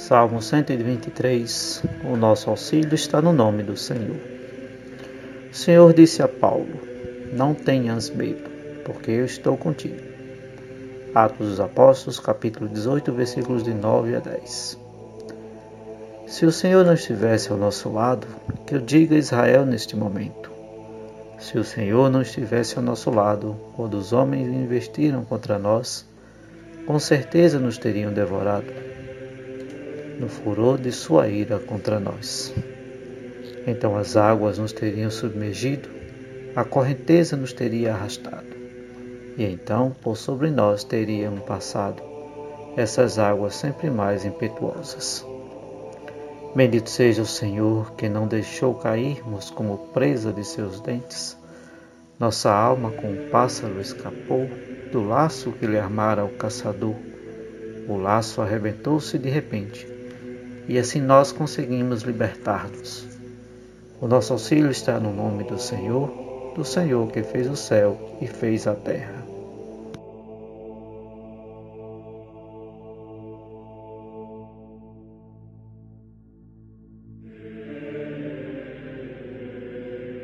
Salmo 123 O nosso auxílio está no nome do Senhor. O Senhor disse a Paulo: Não tenhas medo, porque eu estou contigo. Atos dos Apóstolos, capítulo 18, versículos de 9 a 10. Se o Senhor não estivesse ao nosso lado, que eu diga a Israel neste momento. Se o Senhor não estivesse ao nosso lado, quando os homens investiram contra nós, com certeza nos teriam devorado no furor de sua ira contra nós. Então as águas nos teriam submergido, a correnteza nos teria arrastado, e então por sobre nós teriam passado essas águas sempre mais impetuosas. Bendito seja o Senhor que não deixou cairmos como presa de seus dentes. Nossa alma, como pássaro, escapou do laço que lhe armara o caçador. O laço arrebentou-se de repente e assim nós conseguimos libertar-nos. O nosso auxílio está no nome do Senhor, do Senhor que fez o céu e fez a terra.